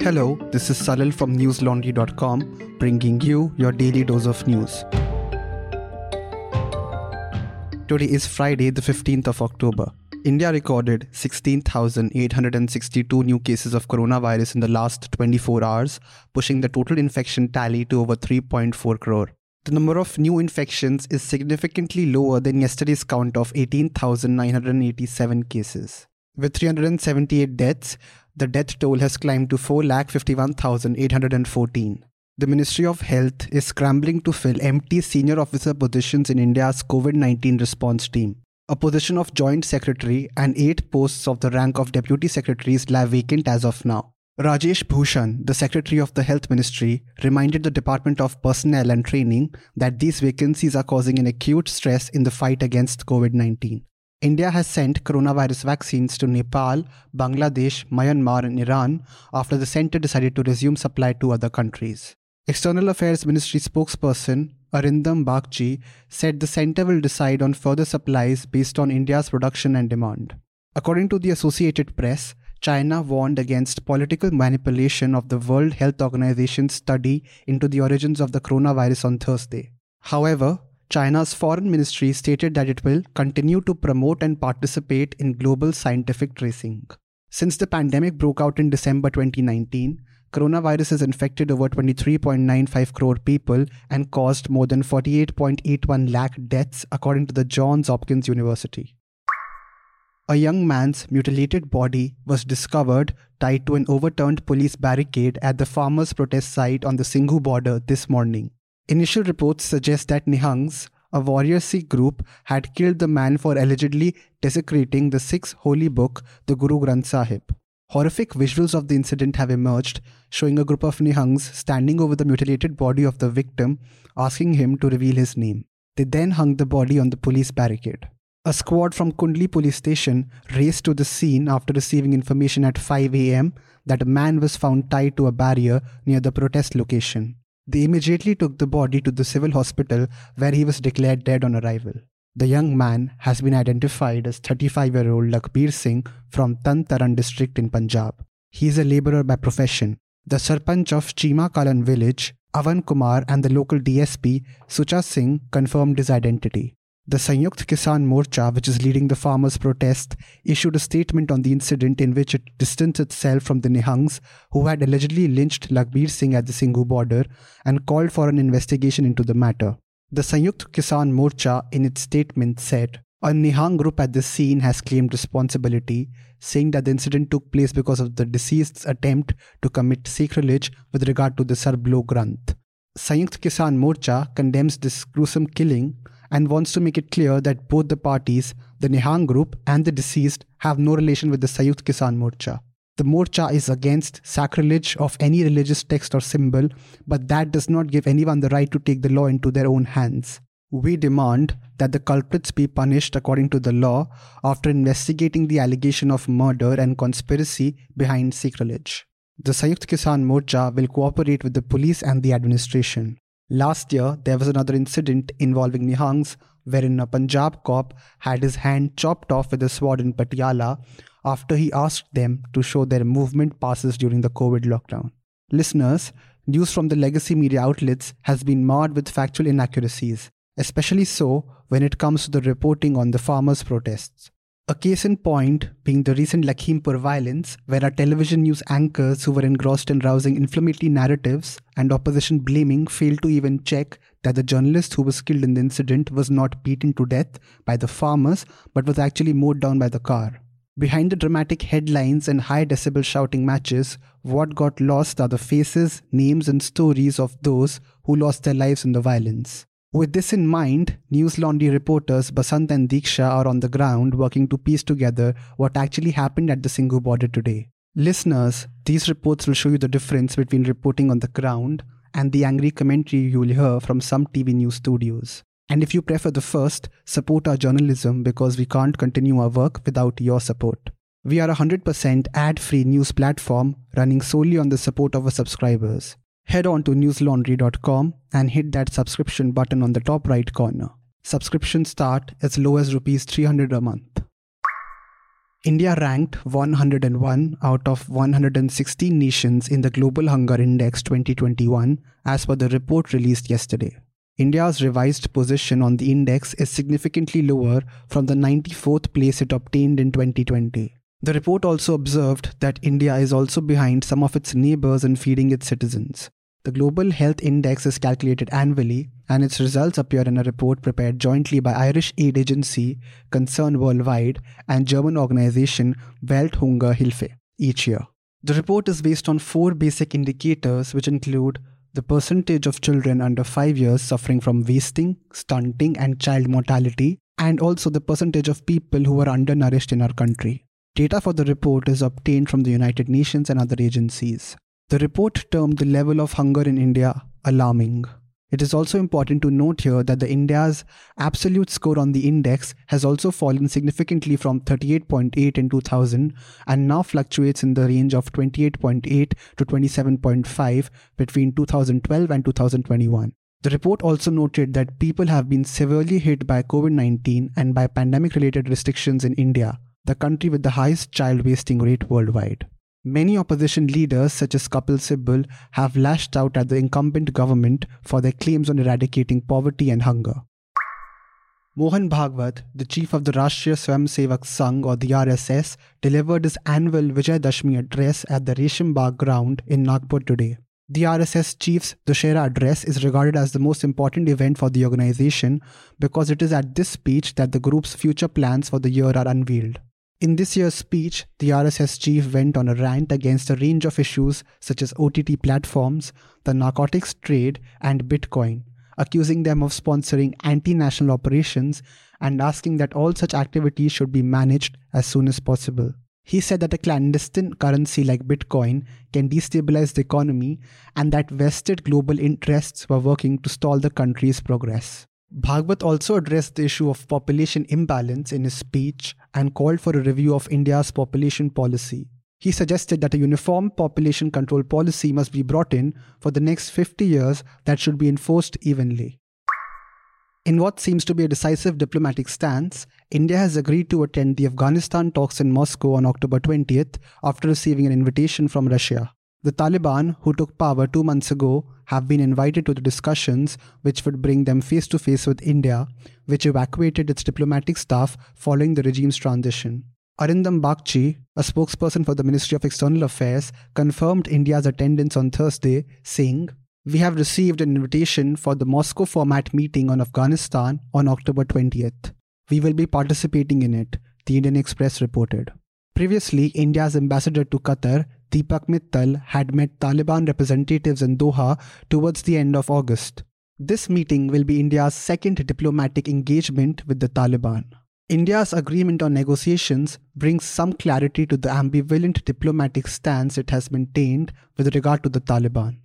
Hello, this is Salil from newslaundry.com bringing you your daily dose of news. Today is Friday, the 15th of October. India recorded 16,862 new cases of coronavirus in the last 24 hours, pushing the total infection tally to over 3.4 crore. The number of new infections is significantly lower than yesterday's count of 18,987 cases. With 378 deaths, the death toll has climbed to 4,51,814. The Ministry of Health is scrambling to fill empty senior officer positions in India's COVID 19 response team. A position of Joint Secretary and eight posts of the rank of Deputy Secretaries lie vacant as of now. Rajesh Bhushan, the Secretary of the Health Ministry, reminded the Department of Personnel and Training that these vacancies are causing an acute stress in the fight against COVID 19. India has sent coronavirus vaccines to Nepal, Bangladesh, Myanmar, and Iran after the center decided to resume supply to other countries. External Affairs Ministry spokesperson Arindam Bagchi said the center will decide on further supplies based on India's production and demand. According to the Associated Press, China warned against political manipulation of the World Health Organization's study into the origins of the coronavirus on Thursday. However, China's foreign ministry stated that it will continue to promote and participate in global scientific tracing. Since the pandemic broke out in December 2019, coronavirus has infected over 23.95 crore people and caused more than 48.81 lakh deaths, according to the Johns Hopkins University. A young man's mutilated body was discovered tied to an overturned police barricade at the farmers' protest site on the Singhu border this morning. Initial reports suggest that Nihangs, a warrior Sikh group, had killed the man for allegedly desecrating the Sikh's holy book, the Guru Granth Sahib. Horrific visuals of the incident have emerged, showing a group of Nihangs standing over the mutilated body of the victim, asking him to reveal his name. They then hung the body on the police barricade. A squad from Kundli police station raced to the scene after receiving information at 5 am that a man was found tied to a barrier near the protest location. They immediately took the body to the civil hospital where he was declared dead on arrival. The young man has been identified as 35 year old Lakhbir Singh from Tarn Taran district in Punjab. He is a labourer by profession. The Sarpanch of Chima Kalan village, Avan Kumar, and the local DSP, Sucha Singh, confirmed his identity. The Sanyukt Kisan Morcha, which is leading the farmers' protest, issued a statement on the incident in which it distanced itself from the Nihangs, who had allegedly lynched Lakhbir Singh at the Singhu border, and called for an investigation into the matter. The Sanyukt Kisan Morcha in its statement said, a Nihang group at the scene has claimed responsibility, saying that the incident took place because of the deceased's attempt to commit sacrilege with regard to the Sarbloh Granth. Sanyukt Kisan Morcha condemns this gruesome killing and wants to make it clear that both the parties, the Nihang group and the deceased, have no relation with the Sanyukt Kisan Morcha. The Morcha is against sacrilege of any religious text or symbol, but that does not give anyone the right to take the law into their own hands. We demand that the culprits be punished according to the law after investigating the allegation of murder and conspiracy behind sacrilege. The Sanyukt Kisan Morcha will cooperate with the police and the administration. Last year, there was another incident involving Nihangs wherein a Punjab cop had his hand chopped off with a sword in Patiala after he asked them to show their movement passes during the COVID lockdown. Listeners, news from the legacy media outlets has been marred with factual inaccuracies, especially so when it comes to the reporting on the farmers' protests. A case in point being the recent Lakhimpur violence, where our television news anchors who were engrossed in rousing inflammatory narratives and opposition blaming failed to even check that the journalist who was killed in the incident was not beaten to death by the farmers but was actually mowed down by the car. Behind the dramatic headlines and high decibel shouting matches, what got lost are the faces, names, and stories of those who lost their lives in the violence. With this in mind, News Laundry reporters Basant and Diksha are on the ground working to piece together what actually happened at the Singhu border today. Listeners, these reports will show you the difference between reporting on the ground and the angry commentary you will hear from some TV news studios. And if you prefer the first, support our journalism because we can't continue our work without your support. We are a 100% ad free news platform running solely on the support of our subscribers. Head on to newslaundry.com and hit that subscription button on the top right corner. Subscriptions start as low as rupees 300 a month. India ranked 101 out of 116 nations in the Global Hunger Index 2021 as per the report released yesterday. India's revised position on the index is significantly lower from the 94th place it obtained in 2020. The report also observed that India is also behind some of its neighbors in feeding its citizens. The Global Health Index is calculated annually, and its results appear in a report prepared jointly by Irish aid agency Concern Worldwide and German organization Welthungerhilfe each year. The report is based on four basic indicators, which include the percentage of children under 5 years suffering from wasting, stunting, and child mortality, and also the percentage of people who are undernourished in our country. Data for the report is obtained from the United Nations and other agencies. The report termed the level of hunger in India alarming. It is also important to note here that the India's absolute score on the index has also fallen significantly from 38.8 in 2000 and now fluctuates in the range of 28.8 to 27.5 between 2012 and 2021. The report also noted that people have been severely hit by COVID 19 and by pandemic related restrictions in India, the country with the highest child wasting rate worldwide. Many opposition leaders, such as Kapil Sibal, have lashed out at the incumbent government for their claims on eradicating poverty and hunger. Mohan Bhagwat, the chief of the Rashtriya Swayamsevak Sangh or the RSS, delivered his annual Vijayadashmi address at the Resham Bagh ground in Nagpur today. The RSS chief's Dussehra address is regarded as the most important event for the organization because it is at this speech that the group's future plans for the year are unveiled. In this year's speech, the RSS chief went on a rant against a range of issues such as OTT platforms, the narcotics trade, and Bitcoin, accusing them of sponsoring anti national operations and asking that all such activities should be managed as soon as possible. He said that a clandestine currency like Bitcoin can destabilize the economy and that vested global interests were working to stall the country's progress. Bhagwat also addressed the issue of population imbalance in his speech and called for a review of India's population policy. He suggested that a uniform population control policy must be brought in for the next 50 years that should be enforced evenly. In what seems to be a decisive diplomatic stance, India has agreed to attend the Afghanistan talks in Moscow on October 20th after receiving an invitation from Russia. The Taliban, who took power two months ago, have been invited to the discussions which would bring them face to face with India, which evacuated its diplomatic staff following the regime's transition. Arindam Bagchi, a spokesperson for the Ministry of External Affairs, confirmed India's attendance on Thursday, saying, We have received an invitation for the Moscow format meeting on Afghanistan on October 20th. We will be participating in it, the Indian Express reported. Previously, India's ambassador to Qatar, Deepak Mittal, had met Taliban representatives in Doha towards the end of August. This meeting will be India's second diplomatic engagement with the Taliban. India's agreement on negotiations brings some clarity to the ambivalent diplomatic stance it has maintained with regard to the Taliban.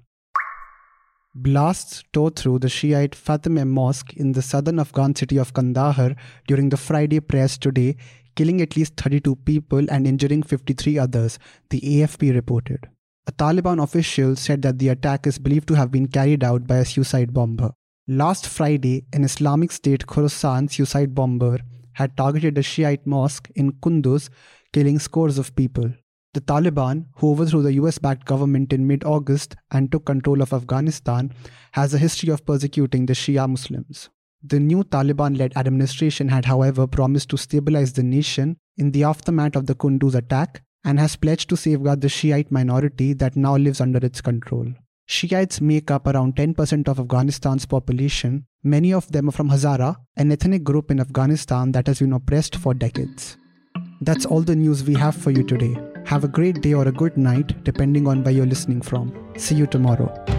Blasts tore through the Shiite Fatimah Mosque in the southern Afghan city of Kandahar during the Friday prayers today, killing at least 32 people and injuring 53 others, the AFP reported. A Taliban official said that the attack is believed to have been carried out by a suicide bomber. Last Friday, an Islamic State Khorasan suicide bomber had targeted a Shiite mosque in Kunduz, killing scores of people. The Taliban, who overthrew the US backed government in mid August and took control of Afghanistan, has a history of persecuting the Shia Muslims. The new Taliban led administration had, however, promised to stabilize the nation in the aftermath of the Kunduz attack and has pledged to safeguard the Shiite minority that now lives under its control. Shiites make up around 10% of Afghanistan's population. Many of them are from Hazara, an ethnic group in Afghanistan that has been oppressed for decades. That's all the news we have for you today. Have a great day or a good night, depending on where you're listening from. See you tomorrow.